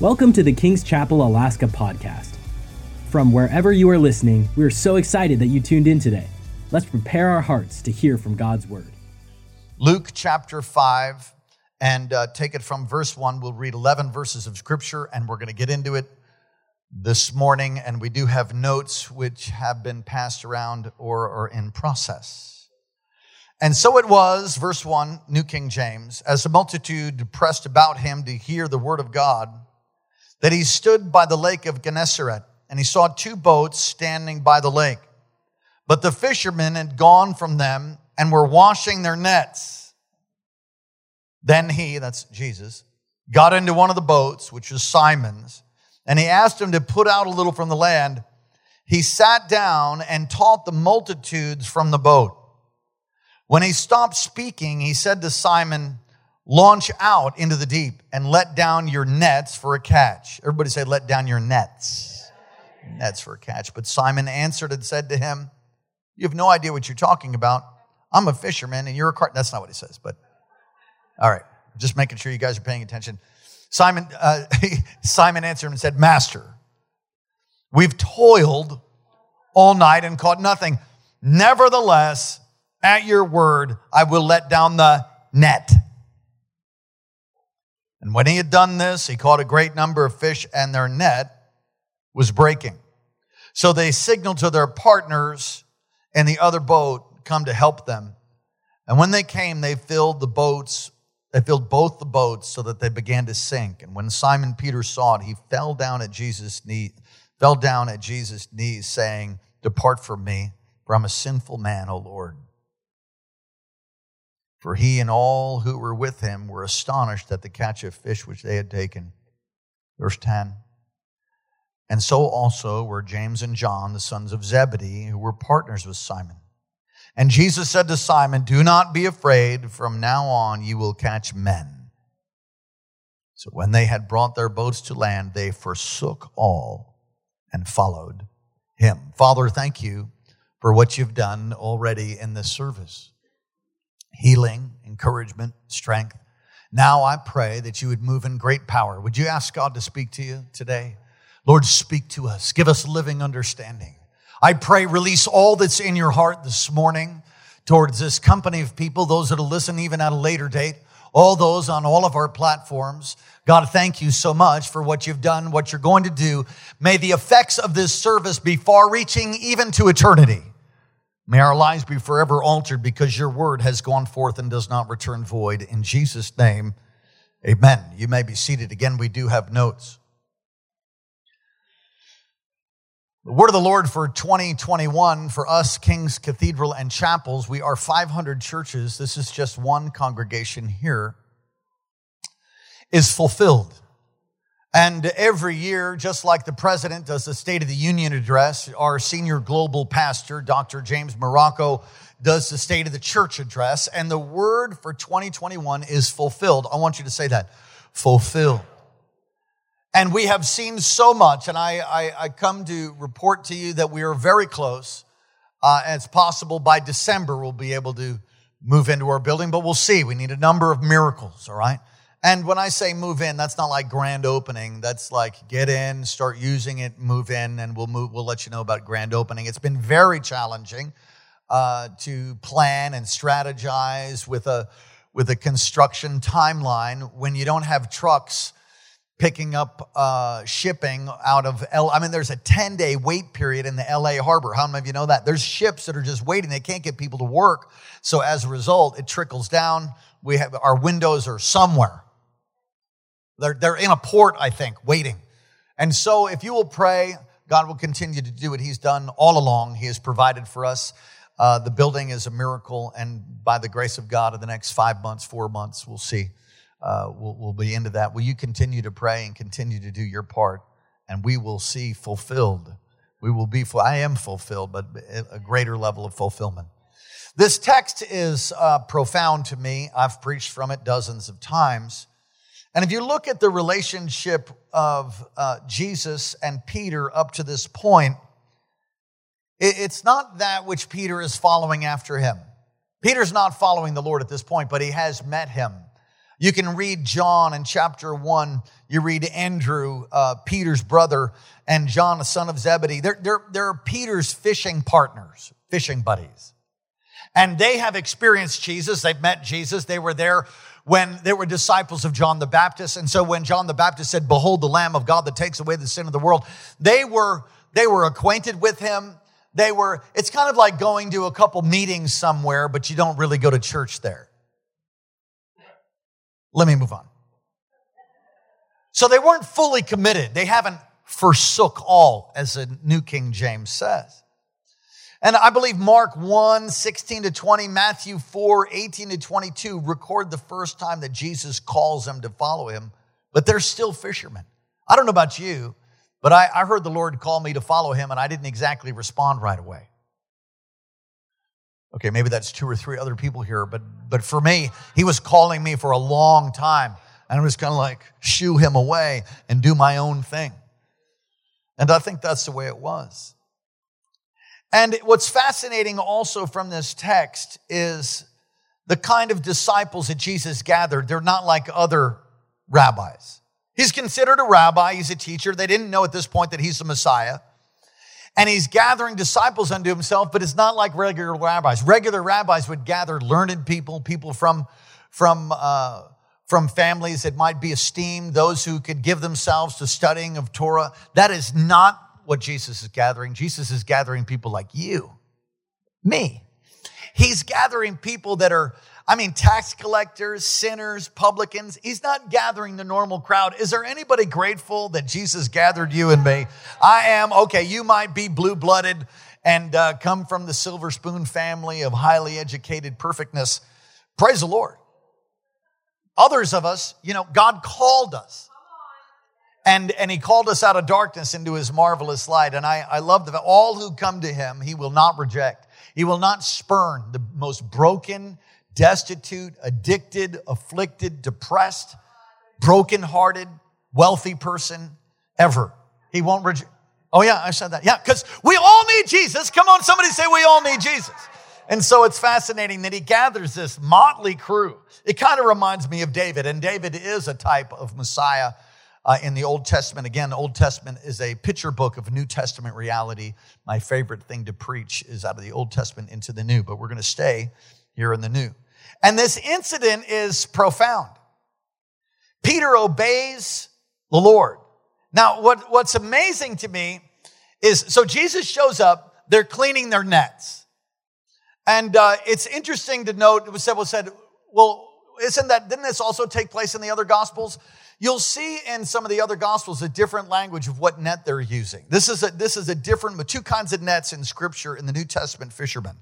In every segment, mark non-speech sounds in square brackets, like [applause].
Welcome to the King's Chapel Alaska podcast. From wherever you are listening, we are so excited that you tuned in today. Let's prepare our hearts to hear from God's word. Luke chapter 5, and uh, take it from verse 1. We'll read 11 verses of scripture, and we're going to get into it this morning. And we do have notes which have been passed around or are in process. And so it was, verse 1, New King James, as the multitude pressed about him to hear the word of God, that he stood by the lake of Gennesaret, and he saw two boats standing by the lake. But the fishermen had gone from them and were washing their nets. Then he, that's Jesus, got into one of the boats, which was Simon's, and he asked him to put out a little from the land. He sat down and taught the multitudes from the boat. When he stopped speaking, he said to Simon, Launch out into the deep and let down your nets for a catch. Everybody say, Let down your nets. Nets for a catch. But Simon answered and said to him, You have no idea what you're talking about. I'm a fisherman and you're a cart. That's not what he says, but all right. Just making sure you guys are paying attention. Simon, uh, [laughs] Simon answered and said, Master, we've toiled all night and caught nothing. Nevertheless, at your word, I will let down the net. And when he had done this, he caught a great number of fish, and their net was breaking. So they signaled to their partners in the other boat, come to help them. And when they came, they filled the boats, they filled both the boats so that they began to sink. And when Simon Peter saw it, he fell down at Jesus' knee, fell down at Jesus' knees, saying, Depart from me, for I'm a sinful man, O Lord. For he and all who were with him were astonished at the catch of fish which they had taken. Verse 10. And so also were James and John, the sons of Zebedee, who were partners with Simon. And Jesus said to Simon, Do not be afraid. From now on, you will catch men. So when they had brought their boats to land, they forsook all and followed him. Father, thank you for what you've done already in this service healing, encouragement, strength. Now I pray that you would move in great power. Would you ask God to speak to you today? Lord, speak to us. Give us living understanding. I pray, release all that's in your heart this morning towards this company of people, those that'll listen even at a later date, all those on all of our platforms. God, thank you so much for what you've done, what you're going to do. May the effects of this service be far reaching even to eternity. May our lives be forever altered because your word has gone forth and does not return void. In Jesus' name, amen. You may be seated. Again, we do have notes. The word of the Lord for 2021 for us, King's Cathedral and Chapels, we are 500 churches. This is just one congregation here, is fulfilled. And every year, just like the president does the State of the Union address, our senior global pastor, Dr. James Marocco, does the State of the Church address. And the word for 2021 is fulfilled. I want you to say that fulfilled. And we have seen so much, and I, I, I come to report to you that we are very close. Uh, and it's possible by December we'll be able to move into our building, but we'll see. We need a number of miracles, all right? And when I say move in, that's not like grand opening. That's like get in, start using it, move in, and we'll move. We'll let you know about grand opening. It's been very challenging uh, to plan and strategize with a with a construction timeline when you don't have trucks picking up uh, shipping out of L. I mean, there's a 10 day wait period in the LA harbor. How many of you know that? There's ships that are just waiting. They can't get people to work. So as a result, it trickles down. We have our windows are somewhere. They're, they're in a port, I think, waiting. And so if you will pray, God will continue to do what He's done all along. He has provided for us. Uh, the building is a miracle, and by the grace of God, in the next five months, four months, we'll see. Uh, we'll, we'll be into that. Will you continue to pray and continue to do your part, and we will see fulfilled. We will be. I am fulfilled, but a greater level of fulfillment. This text is uh, profound to me. I've preached from it dozens of times. And if you look at the relationship of uh, Jesus and Peter up to this point, it's not that which Peter is following after him. Peter's not following the Lord at this point, but he has met him. You can read John in chapter one. You read Andrew, uh, Peter's brother, and John, the son of Zebedee. They're, they're, they're Peter's fishing partners, fishing buddies. And they have experienced Jesus. They've met Jesus. They were there when there were disciples of John the Baptist. And so when John the Baptist said, Behold the Lamb of God that takes away the sin of the world, they were, they were acquainted with him. They were, it's kind of like going to a couple meetings somewhere, but you don't really go to church there. Let me move on. So they weren't fully committed. They haven't forsook all, as the New King James says. And I believe Mark 1, 16 to 20, Matthew 4, 18 to 22 record the first time that Jesus calls them to follow him, but they're still fishermen. I don't know about you, but I, I heard the Lord call me to follow him and I didn't exactly respond right away. Okay, maybe that's two or three other people here, but, but for me, he was calling me for a long time. And I was kind of like shoo him away and do my own thing. And I think that's the way it was. And what's fascinating also from this text is the kind of disciples that Jesus gathered. They're not like other rabbis. He's considered a rabbi, he's a teacher. They didn't know at this point that he's the Messiah. And he's gathering disciples unto himself, but it's not like regular rabbis. Regular rabbis would gather learned people, people from, from, uh, from families that might be esteemed, those who could give themselves to studying of Torah. That is not what Jesus is gathering. Jesus is gathering people like you, me. He's gathering people that are, I mean, tax collectors, sinners, publicans. He's not gathering the normal crowd. Is there anybody grateful that Jesus gathered you and me? I am. Okay, you might be blue blooded and uh, come from the silver spoon family of highly educated perfectness. Praise the Lord. Others of us, you know, God called us. And, and he called us out of darkness into his marvelous light. And I, I love that all who come to him, he will not reject. He will not spurn the most broken, destitute, addicted, afflicted, depressed, brokenhearted, wealthy person ever. He won't reject. Oh, yeah, I said that. Yeah, because we all need Jesus. Come on, somebody say we all need Jesus. And so it's fascinating that he gathers this motley crew. It kind of reminds me of David, and David is a type of Messiah uh, in the Old Testament. Again, the Old Testament is a picture book of New Testament reality. My favorite thing to preach is out of the Old Testament into the New, but we're going to stay here in the New. And this incident is profound. Peter obeys the Lord. Now, what, what's amazing to me is so Jesus shows up, they're cleaning their nets. And uh, it's interesting to note, it was said, was said, well, isn't that, didn't this also take place in the other gospels? You'll see in some of the other gospels a different language of what net they're using. This is a, this is a different, two kinds of nets in scripture in the New Testament fishermen.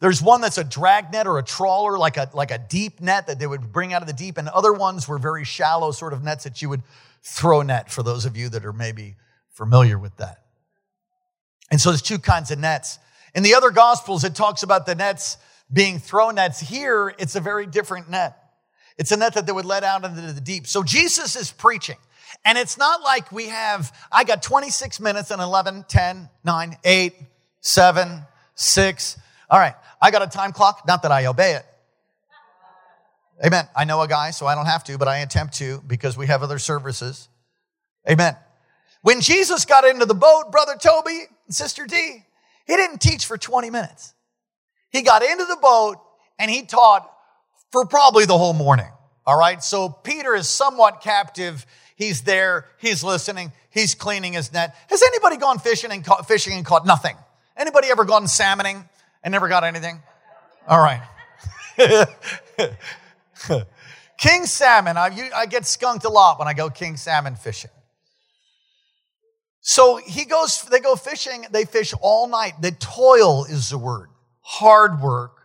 There's one that's a drag net or a trawler, like a, like a deep net that they would bring out of the deep, and other ones were very shallow sort of nets that you would throw net for those of you that are maybe familiar with that. And so there's two kinds of nets. In the other gospels, it talks about the nets being throw nets. Here, it's a very different net. It's a net that they would let out into the deep. So Jesus is preaching. And it's not like we have, I got 26 minutes and 11, 10, 9, 8, 7, 6. All right, I got a time clock. Not that I obey it. Amen. I know a guy, so I don't have to, but I attempt to because we have other services. Amen. When Jesus got into the boat, Brother Toby and Sister D, he didn't teach for 20 minutes. He got into the boat and he taught for probably the whole morning. All right. So Peter is somewhat captive. He's there. He's listening. He's cleaning his net. Has anybody gone fishing and caught fishing and caught nothing? Anybody ever gone salmoning and never got anything? All right. [laughs] king salmon. I, I get skunked a lot when I go king salmon fishing. So he goes, they go fishing, they fish all night. The toil is the word. Hard work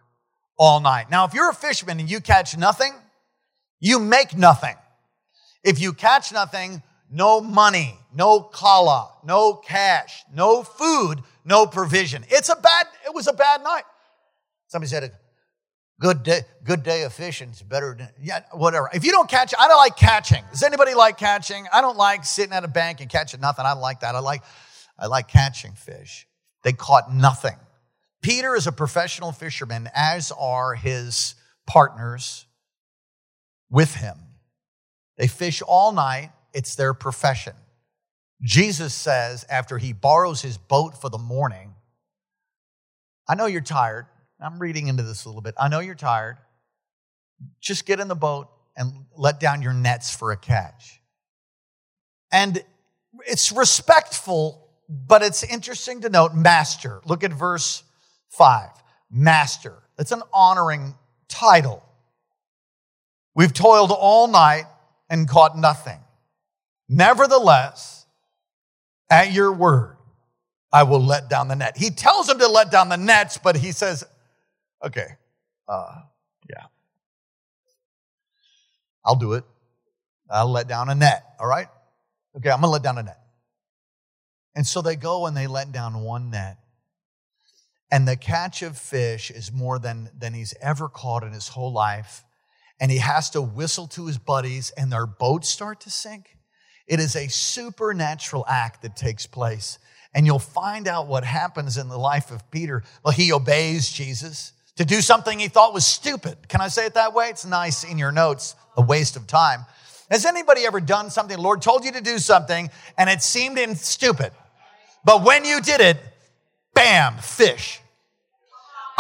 all night. Now, if you're a fisherman and you catch nothing, you make nothing. If you catch nothing, no money, no kala, no cash, no food, no provision. It's a bad, it was a bad night. Somebody said a good day, good day of fishing is better than, yeah, whatever. If you don't catch, I don't like catching. Does anybody like catching? I don't like sitting at a bank and catching nothing. I don't like that. I like, I like catching fish. They caught nothing. Peter is a professional fisherman, as are his partners, with him. They fish all night, it's their profession. Jesus says, after he borrows his boat for the morning, I know you're tired. I'm reading into this a little bit. I know you're tired. Just get in the boat and let down your nets for a catch. And it's respectful, but it's interesting to note master. Look at verse 5. Master. It's an honoring title. We've toiled all night and caught nothing. Nevertheless, at your word, I will let down the net. He tells him to let down the nets, but he says, okay, uh, yeah, I'll do it. I'll let down a net, all right? Okay, I'm gonna let down a net. And so they go and they let down one net. And the catch of fish is more than, than he's ever caught in his whole life. And he has to whistle to his buddies, and their boats start to sink. It is a supernatural act that takes place. And you'll find out what happens in the life of Peter. Well, he obeys Jesus to do something he thought was stupid. Can I say it that way? It's nice in your notes, a waste of time. Has anybody ever done something, the Lord told you to do something, and it seemed stupid? But when you did it, bam, fish.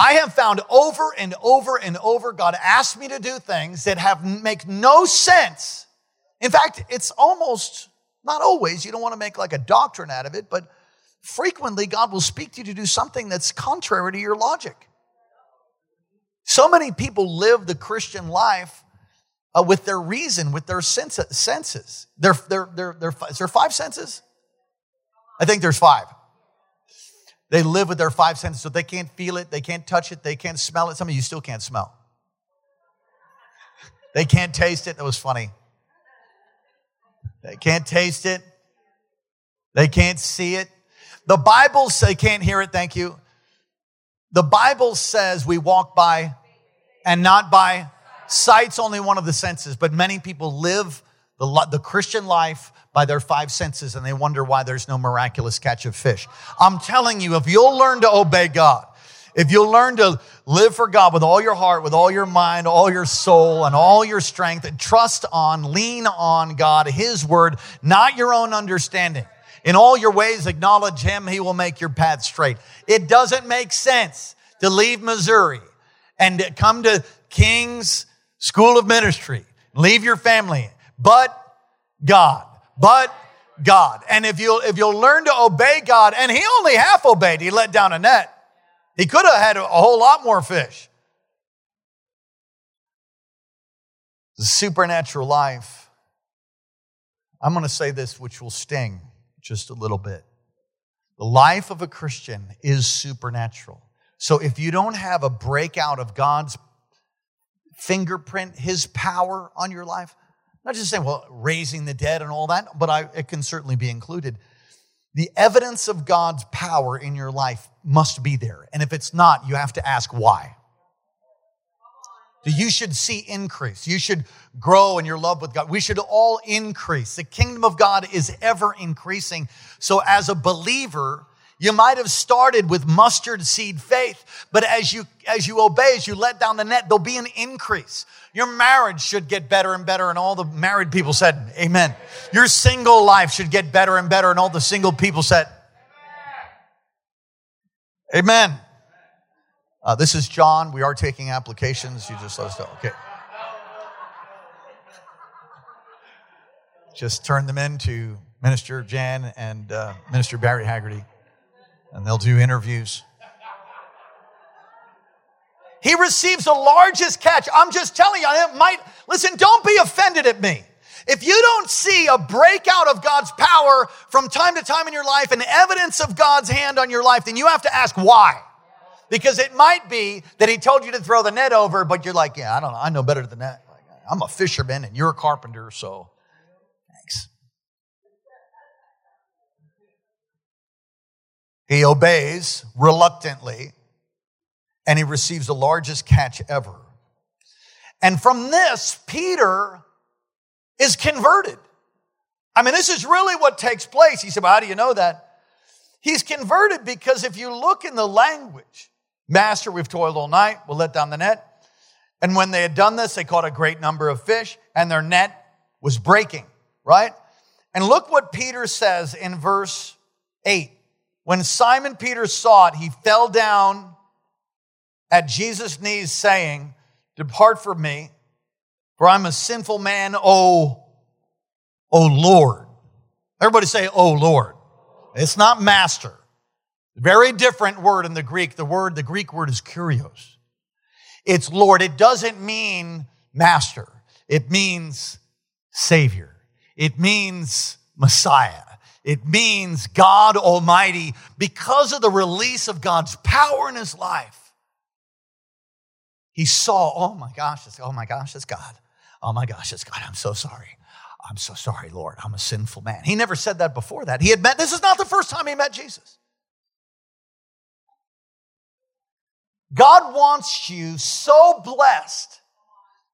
I have found over and over and over God asked me to do things that have make no sense. In fact, it's almost not always, you don't want to make like a doctrine out of it, but frequently God will speak to you to do something that's contrary to your logic. So many people live the Christian life uh, with their reason, with their senses. Their, their, their, their, is there five senses? I think there's five. They live with their five senses, so they can't feel it, they can't touch it, they can't smell it. Some of you still can't smell. They can't taste it. That was funny. They can't taste it. They can't see it. The Bible says, can't hear it, thank you. The Bible says we walk by and not by sight's only one of the senses, but many people live the, the Christian life by their five senses and they wonder why there's no miraculous catch of fish. I'm telling you, if you'll learn to obey God, if you'll learn to live for God with all your heart, with all your mind, all your soul, and all your strength, and trust on, lean on God, His word, not your own understanding. In all your ways, acknowledge Him, He will make your path straight. It doesn't make sense to leave Missouri and come to King's School of Ministry, leave your family, but God, but God. And if you'll, if you'll learn to obey God, and He only half obeyed, He let down a net. He could have had a whole lot more fish. The supernatural life. I'm going to say this, which will sting just a little bit. The life of a Christian is supernatural. So if you don't have a breakout of God's fingerprint, His power on your life, not just saying, well, raising the dead and all that, but I, it can certainly be included. The evidence of God's power in your life must be there. And if it's not, you have to ask why. You should see increase. You should grow in your love with God. We should all increase. The kingdom of God is ever increasing. So, as a believer, you might have started with mustard seed faith, but as you as you obey, as you let down the net, there'll be an increase. Your marriage should get better and better, and all the married people said, Amen. Your single life should get better and better, and all the single people said, Amen. Uh, this is John. We are taking applications. You just let us know. Okay. Just turn them in to Minister Jan and uh, Minister Barry Haggerty, and they'll do interviews. He receives the largest catch. I'm just telling you, I might, listen, don't be offended at me. If you don't see a breakout of God's power from time to time in your life and evidence of God's hand on your life, then you have to ask why. Because it might be that he told you to throw the net over, but you're like, yeah, I don't know. I know better than that. I'm a fisherman and you're a carpenter, so He obeys reluctantly and he receives the largest catch ever. And from this, Peter is converted. I mean, this is really what takes place. He said, Well, how do you know that? He's converted because if you look in the language, Master, we've toiled all night, we'll let down the net. And when they had done this, they caught a great number of fish. and their net was breaking, right? And look what Peter says in verse 8. When Simon Peter saw it, he fell down at Jesus' knees, saying, Depart from me, for I'm a sinful man, O, O Lord. Everybody say, Oh Lord. It's not master. Very different word in the Greek. The word, the Greek word is kurios. It's Lord. It doesn't mean master. It means savior. It means Messiah. It means God Almighty because of the release of God's power in his life. He saw, oh my gosh, it's, oh my gosh, it's God. Oh my gosh, it's God. I'm so sorry. I'm so sorry, Lord. I'm a sinful man. He never said that before that. He had met, this is not the first time he met Jesus. God wants you so blessed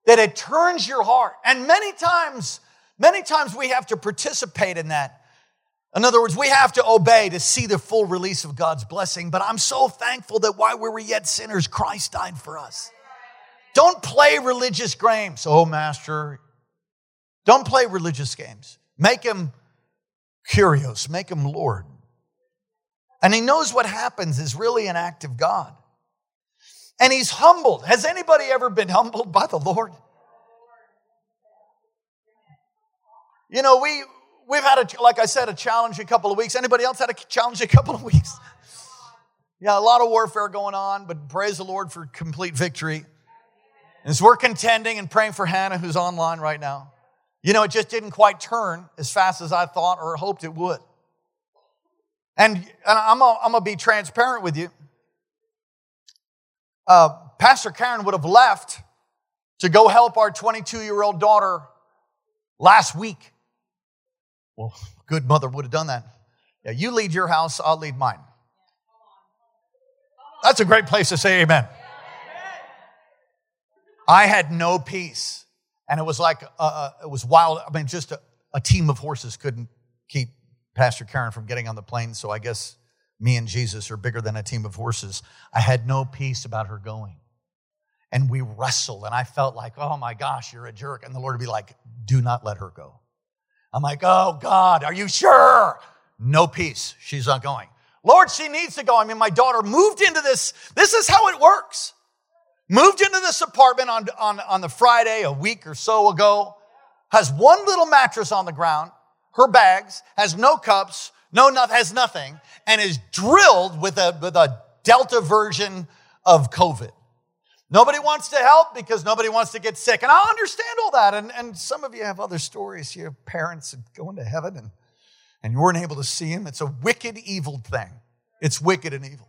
that it turns your heart. And many times, many times we have to participate in that. In other words, we have to obey to see the full release of God's blessing. But I'm so thankful that while we were yet sinners, Christ died for us. Don't play religious games. Oh, Master. Don't play religious games. Make him kurios, make him Lord. And he knows what happens is really an act of God and he's humbled. Has anybody ever been humbled by the Lord? You know, we we've had a like I said a challenge a couple of weeks. Anybody else had a challenge a [laughs] couple of weeks? Yeah, a lot of warfare going on, but praise the Lord for complete victory. As we're contending and praying for Hannah, who's online right now, you know, it just didn't quite turn as fast as I thought or hoped it would. And, and I'm going to be transparent with you uh, Pastor Karen would have left to go help our 22 year old daughter last week. Well, good mother would have done that. Yeah, you lead your house, I'll lead mine. That's a great place to say amen. I had no peace. And it was like, uh, uh, it was wild. I mean, just a, a team of horses couldn't keep Pastor Karen from getting on the plane. So I guess me and Jesus are bigger than a team of horses. I had no peace about her going. And we wrestled, and I felt like, oh my gosh, you're a jerk. And the Lord would be like, do not let her go. I'm like, oh God, are you sure? No peace. She's not going. Lord, she needs to go. I mean, my daughter moved into this. This is how it works. Moved into this apartment on, on, on the Friday, a week or so ago, has one little mattress on the ground, her bags, has no cups, no, not, has nothing, and is drilled with a, with a Delta version of COVID. Nobody wants to help because nobody wants to get sick. And I understand all that. And, and some of you have other stories. You have parents going to heaven and, and you weren't able to see them. It's a wicked, evil thing. It's wicked and evil.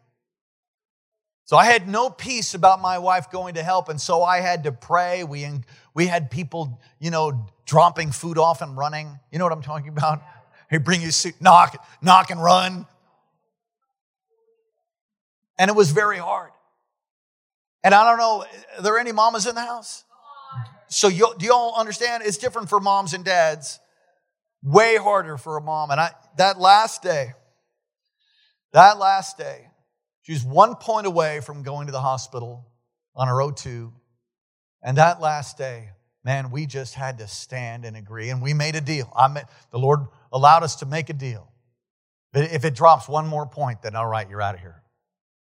So I had no peace about my wife going to help. And so I had to pray. We, we had people, you know, dropping food off and running. You know what I'm talking about? Hey, bring his suit, knock, knock and run. And it was very hard. And I don't know, are there any mamas in the house? So you, do you all understand? It's different for moms and dads. Way harder for a mom. And I, that last day, that last day, she was one point away from going to the hospital on her O2. And that last day, man, we just had to stand and agree. And we made a deal. I met, the Lord allowed us to make a deal. But if it drops one more point, then all right, you're out of here.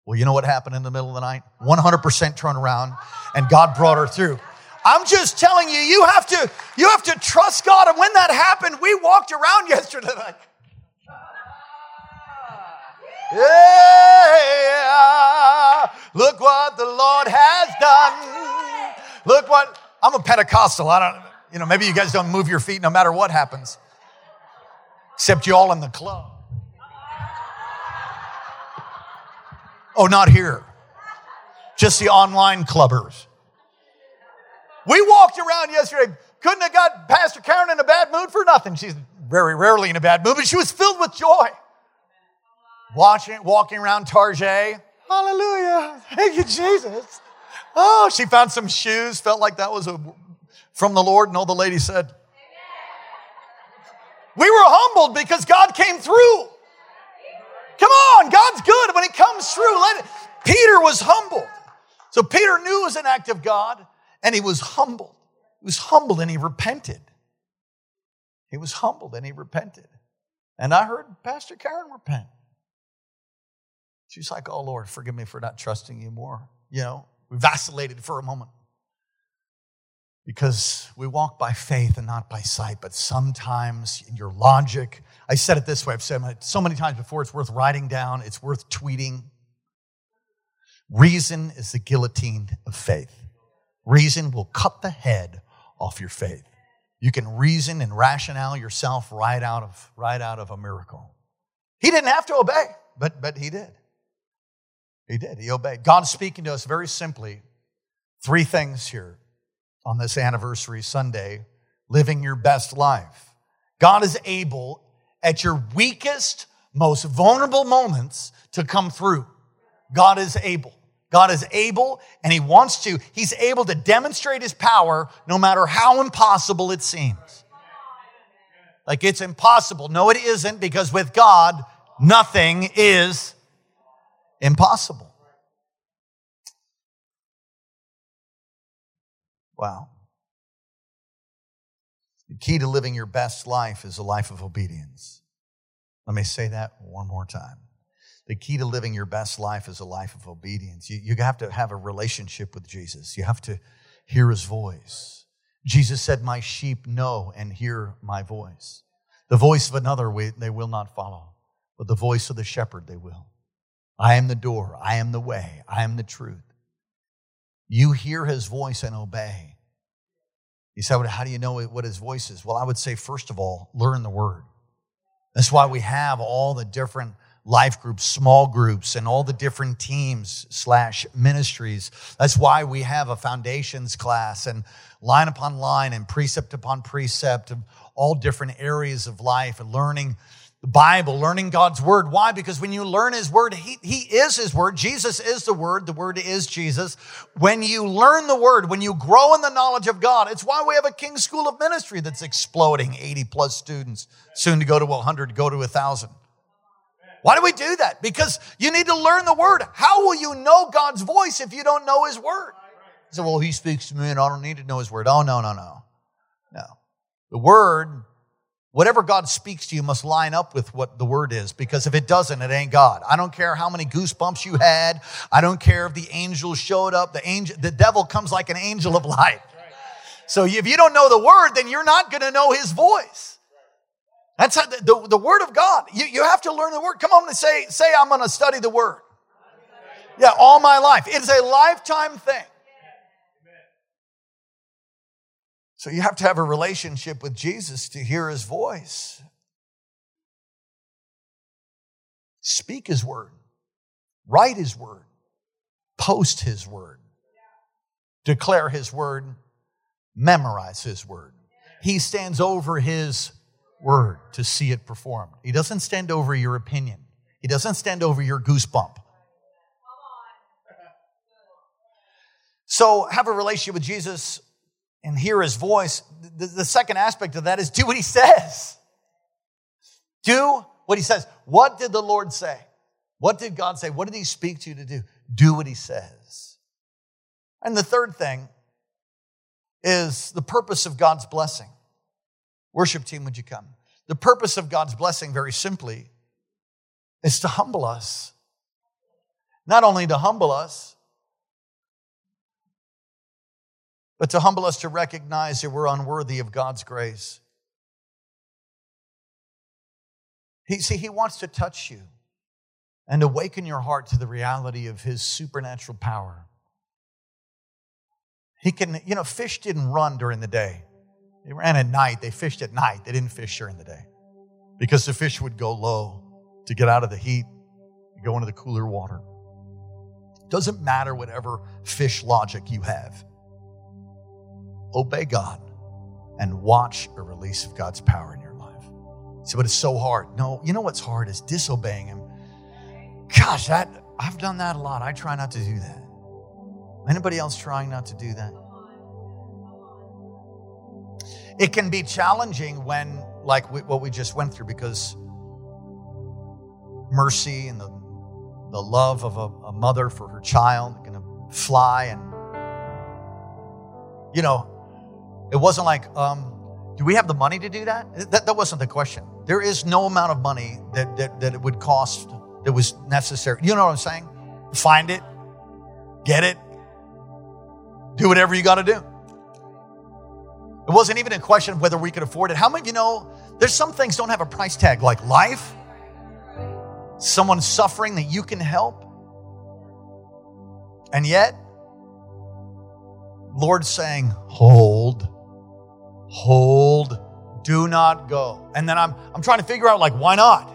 Well, you know what happened in the middle of the night? 100% turn around, and God brought her through. I'm just telling you, you have to, you have to trust God. And when that happened, we walked around [laughs] yesterday like, yeah, look what the Lord has done. Look what, I'm a Pentecostal. I don't, you know, maybe you guys don't move your feet no matter what happens except you all in the club. Oh, not here. Just the online clubbers. We walked around yesterday, couldn't have got Pastor Karen in a bad mood for nothing. She's very rarely in a bad mood, but she was filled with joy. Watching, walking around Tarjay. Hallelujah. Thank you, Jesus. Oh, she found some shoes, felt like that was a, from the Lord, and all the lady said, we were humbled because God came through. Come on, God's good when He comes through. Let it. Peter was humbled. So Peter knew it was an act of God and he was humbled. He was humbled and he repented. He was humbled and he repented. And I heard Pastor Karen repent. She's like, Oh Lord, forgive me for not trusting you more. You know, we vacillated for a moment because we walk by faith and not by sight. But sometimes in your logic, I said it this way I've said it so many times before, it's worth writing down, it's worth tweeting. Reason is the guillotine of faith. Reason will cut the head off your faith. You can reason and rationale yourself right out of, right out of a miracle. He didn't have to obey, but, but he did. He did. He obeyed. God's speaking to us very simply. Three things here on this anniversary Sunday living your best life. God is able at your weakest, most vulnerable moments to come through. God is able. God is able and He wants to. He's able to demonstrate His power no matter how impossible it seems. Like it's impossible. No, it isn't because with God, nothing is impossible. Wow. The key to living your best life is a life of obedience. Let me say that one more time. The key to living your best life is a life of obedience. You, you have to have a relationship with Jesus. You have to hear his voice. Jesus said, My sheep know and hear my voice. The voice of another they will not follow, but the voice of the shepherd they will. I am the door. I am the way. I am the truth. You hear his voice and obey. You say, well, how do you know what his voice is? Well, I would say, first of all, learn the word. That's why we have all the different life groups, small groups, and all the different teams slash ministries. That's why we have a foundations class and line upon line and precept upon precept of all different areas of life and learning the Bible, learning God's word. Why? Because when you learn his word, he, he is his word. Jesus is the word. The word is Jesus. When you learn the word, when you grow in the knowledge of God, it's why we have a King School of Ministry that's exploding 80 plus students, soon to go to 100, go to 1,000. Why do we do that? Because you need to learn the word. How will you know God's voice if you don't know his word? You said, well, he speaks to me and I don't need to know his word. Oh, no, no, no. No. The word Whatever God speaks to you must line up with what the word is, because if it doesn't, it ain't God. I don't care how many goosebumps you had. I don't care if the angel showed up. The angel, the devil comes like an angel of light. So if you don't know the word, then you're not going to know his voice. That's how the, the, the, word of God. You, you have to learn the word. Come on and say, say, I'm going to study the word. Yeah, all my life. It is a lifetime thing. So you have to have a relationship with Jesus to hear his voice. Speak his word, write his word, post his word, declare his word, memorize his word. He stands over his word to see it performed. He doesn't stand over your opinion, he doesn't stand over your goosebump. So have a relationship with Jesus and hear his voice, the, the second aspect of that is do what he says. Do what he says. What did the Lord say? What did God say? What did he speak to you to do? Do what he says. And the third thing is the purpose of God's blessing. Worship team, would you come? The purpose of God's blessing, very simply, is to humble us. Not only to humble us, but to humble us to recognize that we're unworthy of God's grace. He, see, He wants to touch you and awaken your heart to the reality of His supernatural power. He can, you know, fish didn't run during the day. They ran at night. They fished at night. They didn't fish during the day because the fish would go low to get out of the heat, and go into the cooler water. Doesn't matter whatever fish logic you have obey God and watch a release of God's power in your life. So, but it's so hard. No, you know what's hard is disobeying Him. Gosh, that I've done that a lot. I try not to do that. Anybody else trying not to do that? It can be challenging when, like we, what we just went through, because mercy and the, the love of a, a mother for her child are going to fly and you know It wasn't like, um, do we have the money to do that? That, that wasn't the question. There is no amount of money that, that, that it would cost that was necessary. You know what I'm saying? Find it, get it, do whatever you got to do. It wasn't even a question of whether we could afford it. How many of you know there's some things don't have a price tag, like life, someone suffering that you can help? And yet, Lord saying, hold, hold, do not go. And then I'm, I'm trying to figure out, like, why not?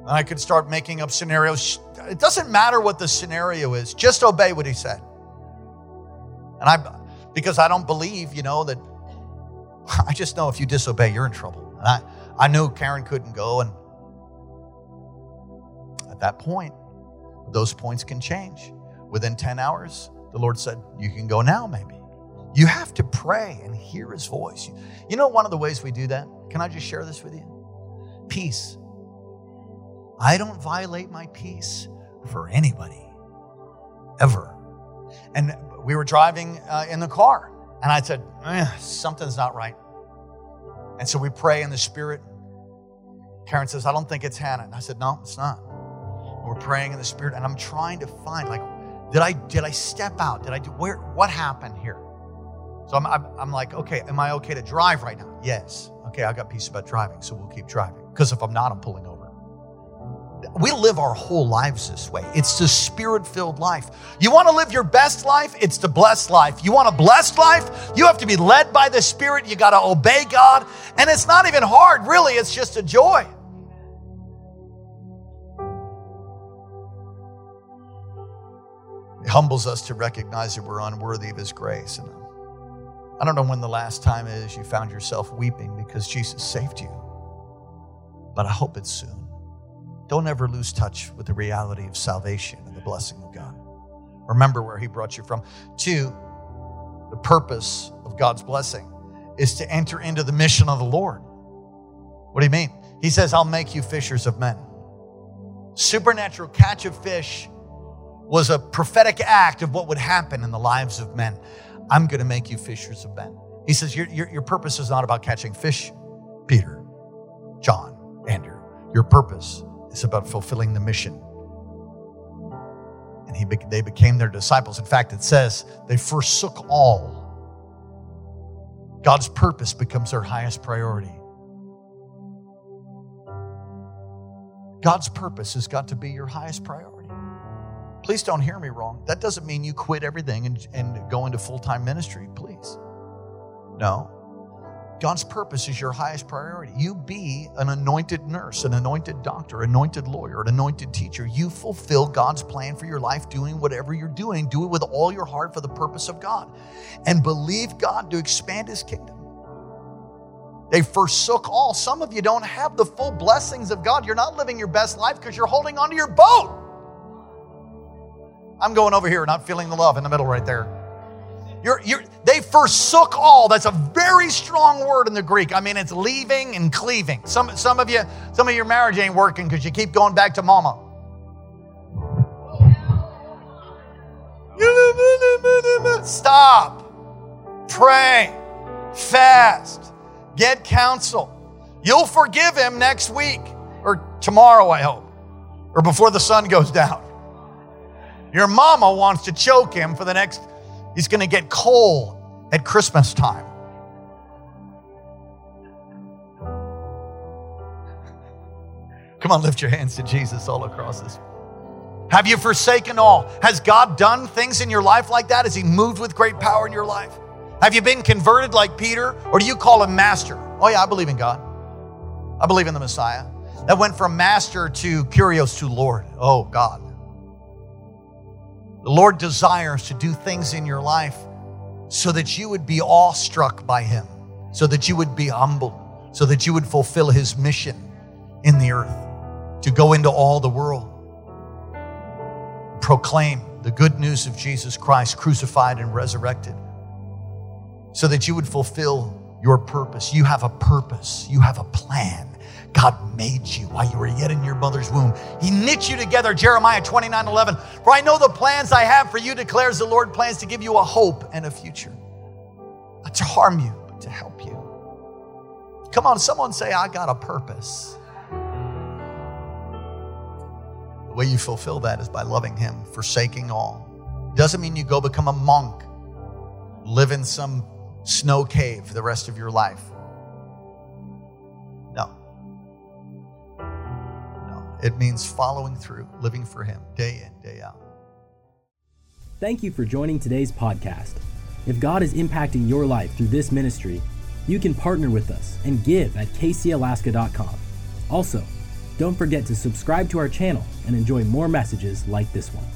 And I could start making up scenarios. It doesn't matter what the scenario is, just obey what he said. And I, because I don't believe, you know, that [laughs] I just know if you disobey, you're in trouble. And I, I knew Karen couldn't go. And at that point, those points can change. Within 10 hours, the Lord said, You can go now, maybe. You have to pray and hear his voice. You know, one of the ways we do that? Can I just share this with you? Peace. I don't violate my peace for anybody, ever. And we were driving uh, in the car, and I said, eh, Something's not right. And so we pray in the Spirit. Karen says, I don't think it's Hannah. And I said, No, it's not. We're praying in the Spirit, and I'm trying to find, like, did I did I step out? Did I do where? What happened here? So I'm, I'm, I'm like, okay, am I okay to drive right now? Yes. Okay, I got peace about driving, so we'll keep driving. Because if I'm not, I'm pulling over. We live our whole lives this way. It's the spirit filled life. You want to live your best life? It's the blessed life. You want a blessed life? You have to be led by the Spirit. You got to obey God. And it's not even hard, really, it's just a joy. It humbles us to recognize that we're unworthy of His grace. And I don't know when the last time is you found yourself weeping because Jesus saved you, but I hope it's soon. Don't ever lose touch with the reality of salvation and the blessing of God. Remember where He brought you from. Two, the purpose of God's blessing is to enter into the mission of the Lord. What do you mean? He says, I'll make you fishers of men. Supernatural catch of fish was a prophetic act of what would happen in the lives of men. I'm going to make you fishers of men. He says, your, your, your purpose is not about catching fish, Peter, John, Andrew. Your purpose is about fulfilling the mission. And he, they became their disciples. In fact, it says they forsook all. God's purpose becomes their highest priority. God's purpose has got to be your highest priority. Please don't hear me wrong. That doesn't mean you quit everything and, and go into full time ministry, please. No. God's purpose is your highest priority. You be an anointed nurse, an anointed doctor, anointed lawyer, an anointed teacher. You fulfill God's plan for your life doing whatever you're doing. Do it with all your heart for the purpose of God and believe God to expand his kingdom. They forsook all. Some of you don't have the full blessings of God. You're not living your best life because you're holding onto your boat. I'm going over here, not feeling the love in the middle right there. You're, you're, they forsook all. That's a very strong word in the Greek. I mean, it's leaving and cleaving. Some, some of you, some of your marriage ain't working because you keep going back to mama. Stop. Pray. Fast. Get counsel. You'll forgive him next week or tomorrow, I hope, or before the sun goes down. Your mama wants to choke him for the next, he's going to get coal at Christmas time. Come on, lift your hands to Jesus all across this. Have you forsaken all? Has God done things in your life like that? Has He moved with great power in your life? Have you been converted like Peter? Or do you call him master? Oh, yeah, I believe in God. I believe in the Messiah. That went from master to kurios to Lord. Oh, God. The Lord desires to do things in your life so that you would be awestruck by Him, so that you would be humbled, so that you would fulfill His mission in the earth to go into all the world, proclaim the good news of Jesus Christ crucified and resurrected, so that you would fulfill your purpose. You have a purpose, you have a plan. God made you while you were yet in your mother's womb. He knit you together, Jeremiah 29 11. For I know the plans I have for you, declares the Lord, plans to give you a hope and a future. not to harm you, but to help you. Come on, someone say, I got a purpose. The way you fulfill that is by loving Him, forsaking all. Doesn't mean you go become a monk, live in some snow cave the rest of your life. It means following through, living for Him day in, day out. Thank you for joining today's podcast. If God is impacting your life through this ministry, you can partner with us and give at kcalaska.com. Also, don't forget to subscribe to our channel and enjoy more messages like this one.